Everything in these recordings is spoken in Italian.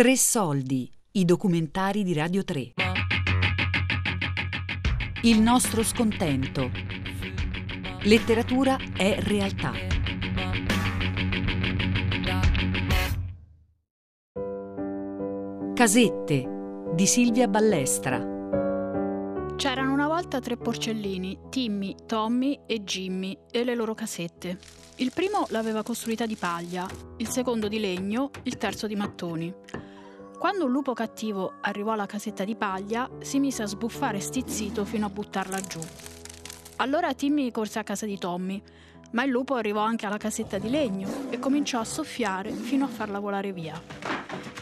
Tre soldi, i documentari di Radio 3. Il nostro scontento. Letteratura è realtà. Casette di Silvia Ballestra. C'erano una volta tre porcellini, Timmy, Tommy e Jimmy, e le loro casette. Il primo l'aveva costruita di paglia, il secondo di legno, il terzo di mattoni. Quando un lupo cattivo arrivò alla casetta di paglia, si mise a sbuffare stizzito fino a buttarla giù. Allora Timmy corse a casa di Tommy, ma il lupo arrivò anche alla casetta di legno e cominciò a soffiare fino a farla volare via.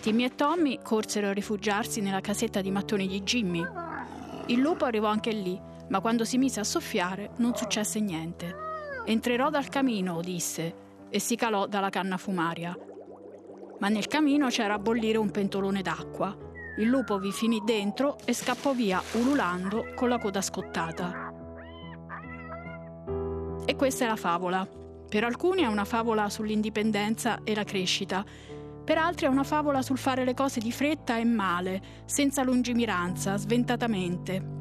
Timmy e Tommy corsero a rifugiarsi nella casetta di mattoni di Jimmy. Il lupo arrivò anche lì, ma quando si mise a soffiare non successe niente. Entrerò dal camino, disse, e si calò dalla canna fumaria ma nel camino c'era a bollire un pentolone d'acqua. Il lupo vi finì dentro e scappò via ululando con la coda scottata. E questa è la favola. Per alcuni è una favola sull'indipendenza e la crescita, per altri è una favola sul fare le cose di fretta e male, senza lungimiranza, sventatamente.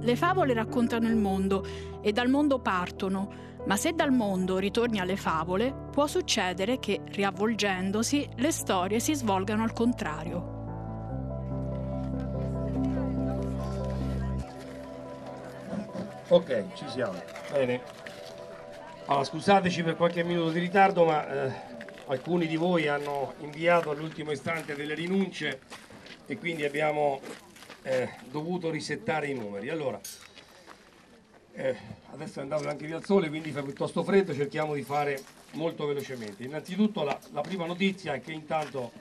Le favole raccontano il mondo e dal mondo partono, ma se dal mondo ritorni alle favole, può succedere che, riavvolgendosi, le storie si svolgano al contrario. Ok, ci siamo. Bene. Allora, scusateci per qualche minuto di ritardo, ma eh, alcuni di voi hanno inviato all'ultimo istante delle rinunce e quindi abbiamo eh, dovuto risettare i numeri. Allora, eh, adesso è andato anche via il sole, quindi fa piuttosto freddo, cerchiamo di fare molto velocemente. Innanzitutto la, la prima notizia è che intanto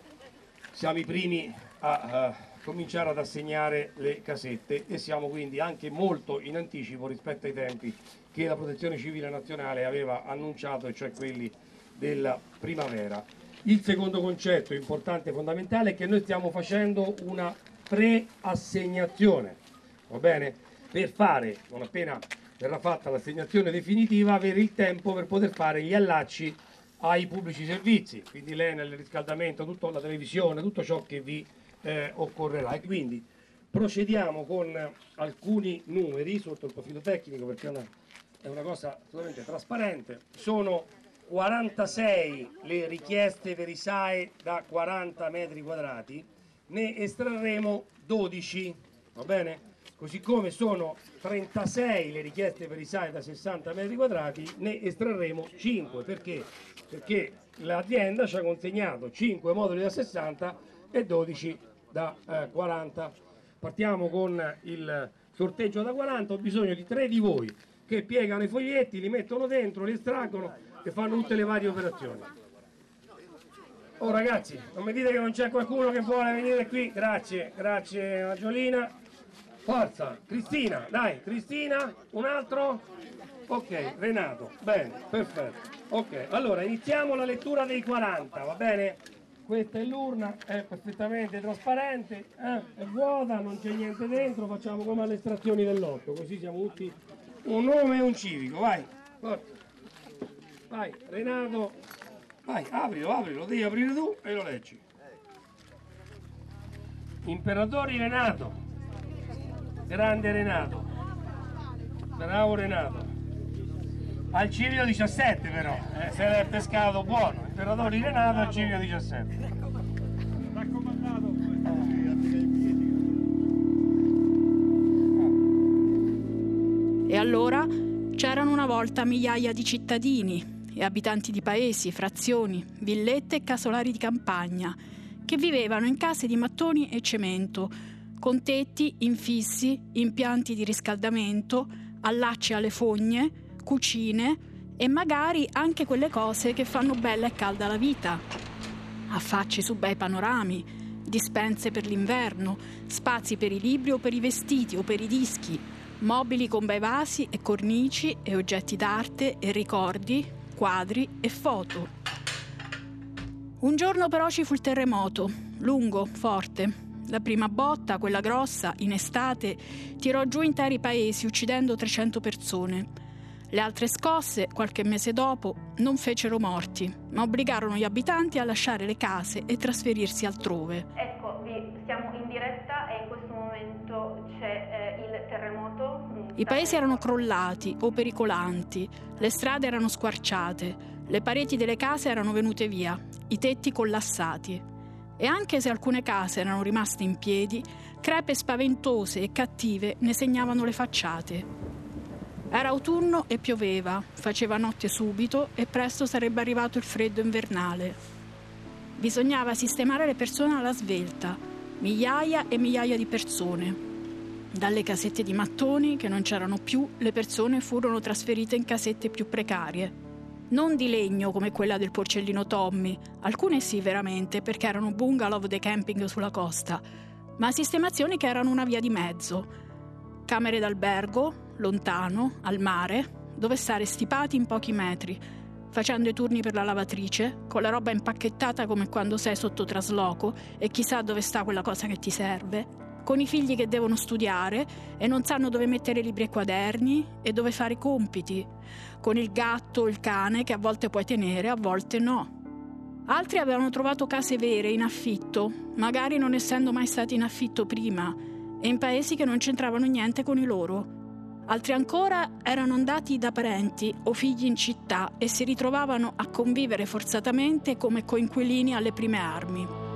siamo i primi a, a cominciare ad assegnare le casette e siamo quindi anche molto in anticipo rispetto ai tempi che la Protezione Civile Nazionale aveva annunciato, cioè quelli della primavera. Il secondo concetto importante e fondamentale è che noi stiamo facendo una preassegnazione, va bene? Per fare, non appena verrà fatta l'assegnazione definitiva, avere il tempo per poter fare gli allacci ai pubblici servizi, quindi l'Enel, il riscaldamento, tutta la televisione, tutto ciò che vi eh, occorrerà. E quindi procediamo con alcuni numeri sotto il profilo tecnico perché è una, è una cosa assolutamente trasparente. Sono 46 le richieste per ISAE da 40 metri quadrati, ne estrarremo 12, va bene? Così come sono 36 le richieste per i SAE da 60 metri quadrati, ne estrarremo 5. Perché? Perché l'azienda ci ha consegnato 5 moduli da 60 e 12 da eh, 40. Partiamo con il sorteggio da 40, ho bisogno di tre di voi che piegano i foglietti, li mettono dentro, li estraggono e fanno tutte le varie operazioni. Oh ragazzi, non mi dite che non c'è qualcuno che vuole venire qui? Grazie, grazie Maggiolina. Forza, Cristina, dai, Cristina, un altro? Ok, Renato, bene, perfetto. Ok, allora iniziamo la lettura dei 40, va bene? Questa è l'urna, è perfettamente trasparente, eh? è vuota, non c'è niente dentro, facciamo come alle estrazioni dell'otto, così siamo tutti un nome e un civico, vai, forza. Vai, Renato, vai, aprilo, aprilo, devi aprire tu e lo leggi. Imperatori Renato. Grande Renato. Bravo Renato. Al Cirio 17 però, eh, se l'è pescato buono. Imperatori Renato al Cirio 17. Raccomandato. E allora c'erano una volta migliaia di cittadini e abitanti di paesi, frazioni, villette e casolari di campagna che vivevano in case di mattoni e cemento con tetti infissi, impianti di riscaldamento, allacci alle fogne, cucine e magari anche quelle cose che fanno bella e calda la vita. Affacci su bei panorami, dispense per l'inverno, spazi per i libri o per i vestiti o per i dischi, mobili con bei vasi e cornici e oggetti d'arte e ricordi, quadri e foto. Un giorno però ci fu il terremoto, lungo, forte, la prima botta, quella grossa, in estate, tirò giù interi paesi uccidendo 300 persone. Le altre scosse, qualche mese dopo, non fecero morti, ma obbligarono gli abitanti a lasciare le case e trasferirsi altrove. Ecco, siamo in I paesi erano crollati o pericolanti, le strade erano squarciate, le pareti delle case erano venute via, i tetti collassati. E anche se alcune case erano rimaste in piedi, crepe spaventose e cattive ne segnavano le facciate. Era autunno e pioveva, faceva notte subito e presto sarebbe arrivato il freddo invernale. Bisognava sistemare le persone alla svelta, migliaia e migliaia di persone. Dalle casette di mattoni, che non c'erano più, le persone furono trasferite in casette più precarie. Non di legno come quella del porcellino Tommy, alcune sì veramente perché erano bungalow dei camping sulla costa, ma sistemazioni che erano una via di mezzo. Camere d'albergo, lontano, al mare, dove stare stipati in pochi metri, facendo i turni per la lavatrice, con la roba impacchettata come quando sei sotto trasloco e chissà dove sta quella cosa che ti serve, con i figli che devono studiare e non sanno dove mettere libri e quaderni e dove fare i compiti, con il gatto o il cane che a volte puoi tenere, a volte no. Altri avevano trovato case vere in affitto, magari non essendo mai stati in affitto prima, e in paesi che non c'entravano niente con i loro Altri ancora erano andati da parenti o figli in città e si ritrovavano a convivere forzatamente come coinquilini alle prime armi.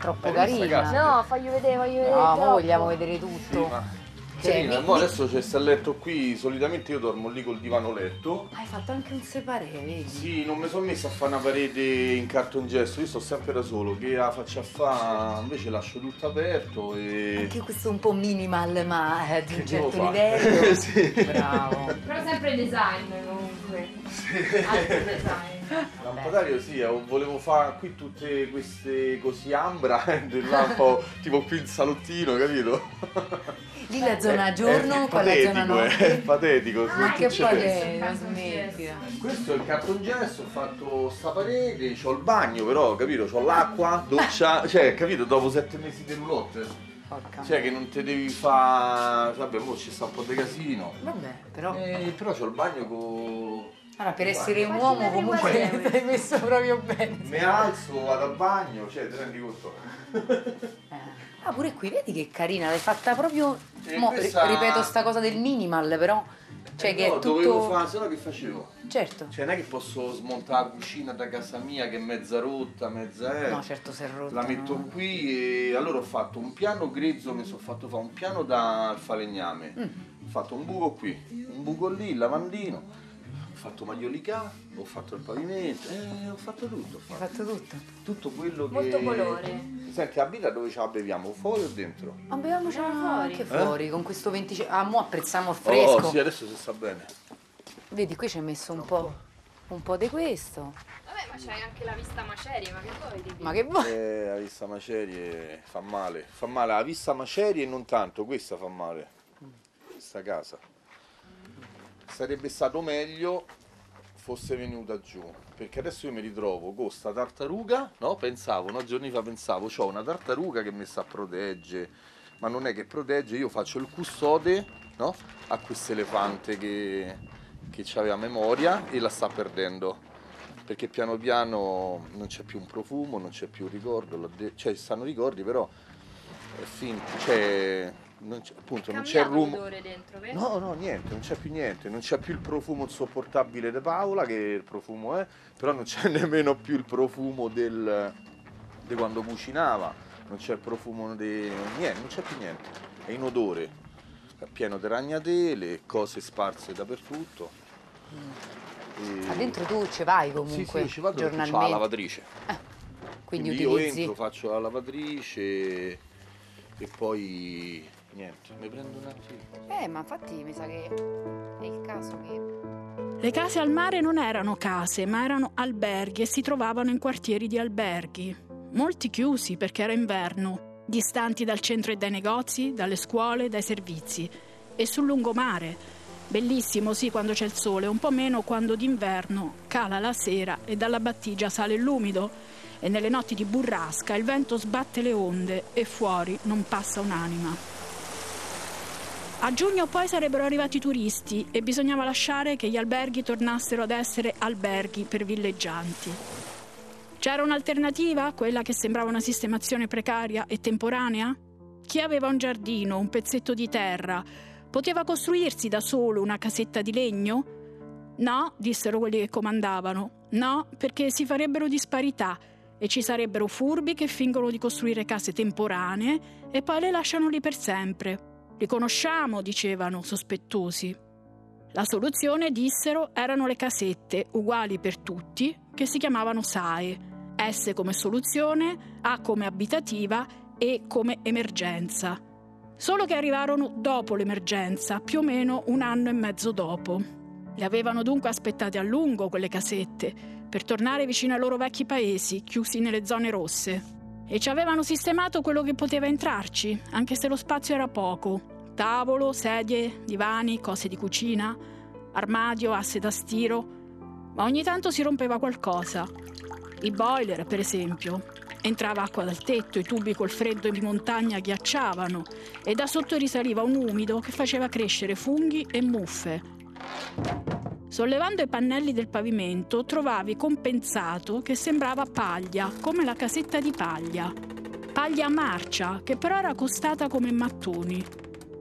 Troppo carina. No, voglio vedere, voglio vedere. No, ma vogliamo vedere tutto. Sì, ma... Cioè, mi, adesso c'è sta letto qui, solitamente io dormo lì col divano letto. Hai fatto anche un separé, vedi? Sì, non mi sono messo a fare una parete in cartongesso, io sto sempre da solo, che la faccio a fare, invece lascio tutto aperto e... Anche questo un po' minimal, ma è di un certo livello. sì. Bravo. Però sempre design comunque. Sì. Altro design. Lampadario sì, eh, volevo fare qui tutte queste così ambra, dell'lampo, tipo qui il salottino, capito? Lì la zona giorno, qua la zona notte. È patetico, sì. Ma che patetico, smettila. Questo è il cartongesso, ho fatto sta parete, ho il bagno però, capito? Ho l'acqua, doccia, cioè, capito? Dopo sette mesi di roulotte. Porca cioè che non ti devi fare. Vabbè, mo ci sta un po' di casino. Vabbè, però. Eh, però c'ho il bagno con. Allora, per essere un uomo comunque hai messo proprio bene. Mi alzo, vado al bagno, cioè ti rendi conto? Eh. Ah, pure qui, vedi che carina, l'hai fatta proprio. Mo, questa... ripeto sta cosa del minimal, però. Cioè, eh che no, è tutto... dovevo fare, se no che facevo? Certo. Cioè, non è che posso smontare la cucina da casa mia che è mezza rotta, mezza è. No, certo, se è rotta. La metto no. qui e allora ho fatto un piano grezzo, mi sono fatto fare un piano da falegname. Mm. Ho fatto un buco qui, un buco lì, il lavandino fatto magliolica, ho fatto il pavimento, eh, ho fatto tutto. Ho fatto. fatto tutto. Tutto quello Molto che. Molto colore. Senti, a vita dove ce la beviamo? Fuori o dentro? Ma beviamocela fuori. Anche fuori, eh? con questo 25. Ah, mo apprezziamo il fresco. Oh, sì, adesso si sta bene. Vedi, qui ci hai messo un po'. Un po' di questo. Vabbè, ma c'hai anche la vista macerie, ma che vuoi? Di ma che vuoi? Eh, la vista macerie fa male. Fa male la vista macerie e non tanto, questa fa male. Questa casa. Sarebbe stato meglio fosse venuta giù perché adesso io mi ritrovo con sta tartaruga no? pensavo, no? giorni fa pensavo ho una tartaruga che mi sta a protegge ma non è che protegge, io faccio il custode no? a questo elefante che, che aveva memoria e la sta perdendo perché piano piano non c'è più un profumo, non c'è più un ricordo, cioè ci stanno ricordi però è finto, cioè non c'è, appunto, non c'è il rumore dentro, vero? No, no, niente, non c'è più niente, non c'è più il profumo insopportabile di Paola, che il profumo è, però non c'è nemmeno più il profumo del, di quando cucinava, non c'è il profumo di niente, non c'è più niente, è in odore, è pieno di ragnatele, cose sparse dappertutto. Mm. E... Ma dentro tu ci vai comunque? Sì, sì, ci vado giornalmente. C'ho la lavatrice. Eh, quindi, quindi io entro, faccio la lavatrice e poi Niente, mi prendo un attimo. Eh, ma infatti mi sa che è il caso che... Le case al mare non erano case, ma erano alberghi e si trovavano in quartieri di alberghi. Molti chiusi perché era inverno, distanti dal centro e dai negozi, dalle scuole, dai servizi. E sul lungomare. Bellissimo sì quando c'è il sole, un po' meno quando d'inverno cala la sera e dalla battigia sale l'umido e nelle notti di burrasca il vento sbatte le onde e fuori non passa un'anima. A giugno poi sarebbero arrivati i turisti e bisognava lasciare che gli alberghi tornassero ad essere alberghi per villeggianti. C'era un'alternativa, quella che sembrava una sistemazione precaria e temporanea? Chi aveva un giardino, un pezzetto di terra, poteva costruirsi da solo una casetta di legno? No, dissero quelli che comandavano. No, perché si farebbero disparità e ci sarebbero furbi che fingono di costruire case temporanee e poi le lasciano lì per sempre. Li conosciamo, dicevano, sospettosi. La soluzione, dissero, erano le casette, uguali per tutti, che si chiamavano SAE. S come soluzione, A come abitativa e come emergenza. Solo che arrivarono dopo l'emergenza, più o meno un anno e mezzo dopo. Le avevano dunque aspettate a lungo quelle casette, per tornare vicino ai loro vecchi paesi, chiusi nelle zone rosse e ci avevano sistemato quello che poteva entrarci, anche se lo spazio era poco. Tavolo, sedie, divani, cose di cucina, armadio, asse da stiro. Ma ogni tanto si rompeva qualcosa. I boiler, per esempio. Entrava acqua dal tetto, i tubi col freddo di montagna ghiacciavano e da sotto risaliva un umido che faceva crescere funghi e muffe. Sollevando i pannelli del pavimento trovavi compensato che sembrava paglia, come la casetta di paglia. Paglia marcia, che però era costata come mattoni.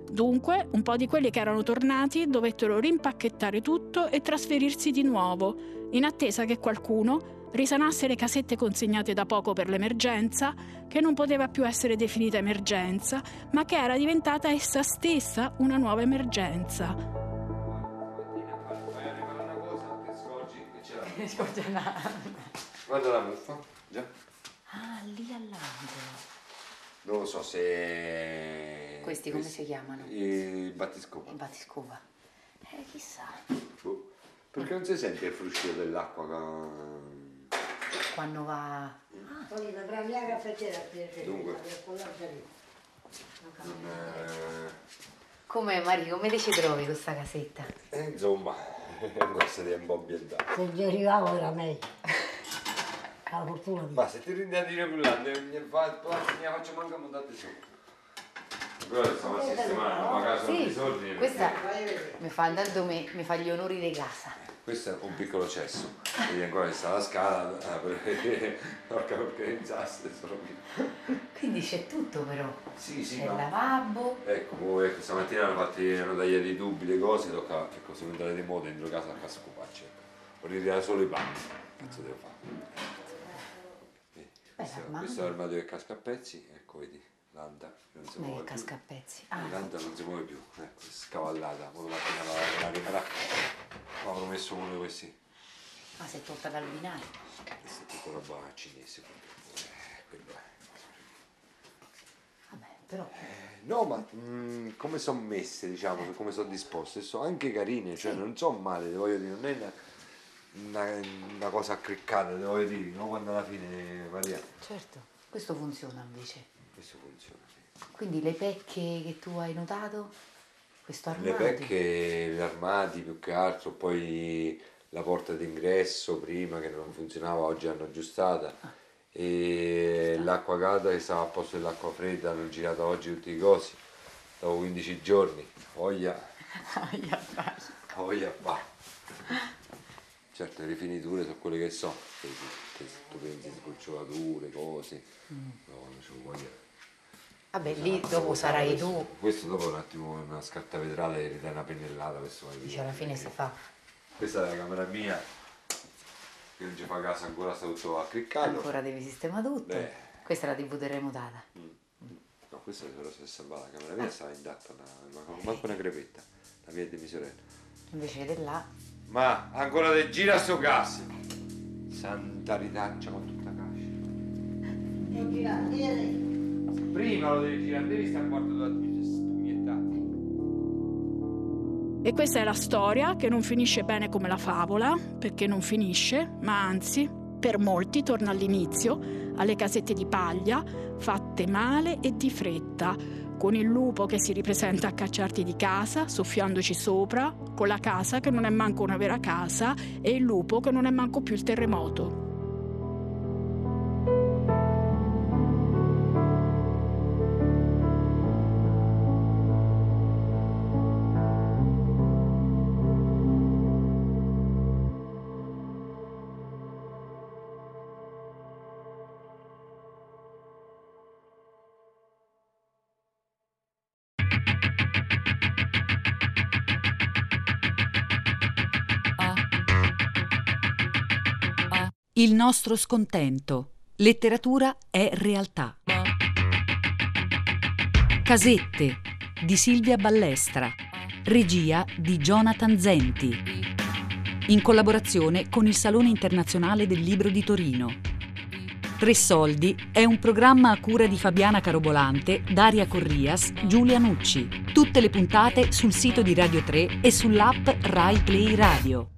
Dunque, un po' di quelli che erano tornati dovettero rimpacchettare tutto e trasferirsi di nuovo, in attesa che qualcuno risanasse le casette consegnate da poco per l'emergenza, che non poteva più essere definita emergenza, ma che era diventata essa stessa una nuova emergenza. Guarda la muffa, già. Ah, lì all'angolo. Non lo so se... Questi come si chiamano? I battiscopa. Il battiscopa. Eh, chissà. Boh. Perché non si sente il fruscio dell'acqua quando va... Ah. Dunque. Come Mario, come ti ci trovi questa casetta? Eh, insomma, questa è un po' ambientale. Se ci arrivavo era meglio. La fortuna di... Ma se ti rendi a dire quell'anno, mi faccio manca montate su. Però stiamo sistemando, magari sono Sì, dei soldi. questa mi fa, intanto mi, mi fa gli onori di casa. Questo è un piccolo cesso, vedi ancora sta la scala, ah, perché porca organizzaste solo qui. Quindi c'è tutto però. Sì, sì, C'è il lavabo. Ecco, ecco, stamattina hanno fatti, hanno tagliato i dubbi, le cose, tocca, ecco, se andare di moda dentro casa a scopacci. Ho ritirato solo i panni, cazzo devo fare. Eh, questo, questo è l'armadio che casca a pezzi, ecco vedi, l'anda non si muove più. casca a pezzi. Ah, L'anda non si muove più, ecco, scavallata, poi mattina la, la. Avevo messo uno di questi, ma sei tolta dal binario. questa è tutta roba cinese. Eh, quello è. Vabbè, però No, ma mm, come sono messe, diciamo, come sono disposte, sono anche carine, cioè non sono male, voglio dire, non è una, una, una cosa accriccata, voglio dire, no? Quando alla fine varia. certo, questo funziona invece. Questo funziona, sì. Quindi le pecche che tu hai notato, questo Le armadio. pecche, gli armadi più che altro, poi la porta d'ingresso prima che non funzionava, oggi hanno aggiustata. E l'acqua calda che stava a posto dell'acqua fredda, hanno girato oggi tutti i cosi, dopo 15 giorni, voglia, voglia va. Certo, le rifiniture sono quelle che so, che, che tu pensi sgocciolature, cose, no, non ci voglia. Vabbè, lì dopo sarai tu. Questo dopo un attimo una scarta vetrale e ridai una pennellata, questo va Dice via. alla fine si fa. Questa è la camera mia, che non ci fa caso ancora, sta tutto accriccato. Ancora devi sistemare tutto. Beh. Questa è la TV terremotata. No, questa però si è salvata, la camera mia stava intatta, ma ma manco una crepetta, la mia è di mia sorella. Invece di là. Ma ancora te gira sto gas! Santa ritaccia con tutta cascia. Prima lo devi girare, devi stare a guardo da spugnettati. E questa è la storia che non finisce bene come la favola, perché non finisce, ma anzi, per molti torna all'inizio, alle casette di paglia, fatte male e di fretta, con il lupo che si ripresenta a cacciarti di casa, soffiandoci sopra, con la casa che non è manco una vera casa e il lupo che non è manco più il terremoto. Il nostro scontento. Letteratura è realtà. Casette di Silvia Ballestra. Regia di Jonathan Zenti. In collaborazione con il Salone Internazionale del Libro di Torino. Tre Soldi è un programma a cura di Fabiana Carobolante, Daria Corrias, Giulia Nucci. Tutte le puntate sul sito di Radio 3 e sull'app Rai Play Radio.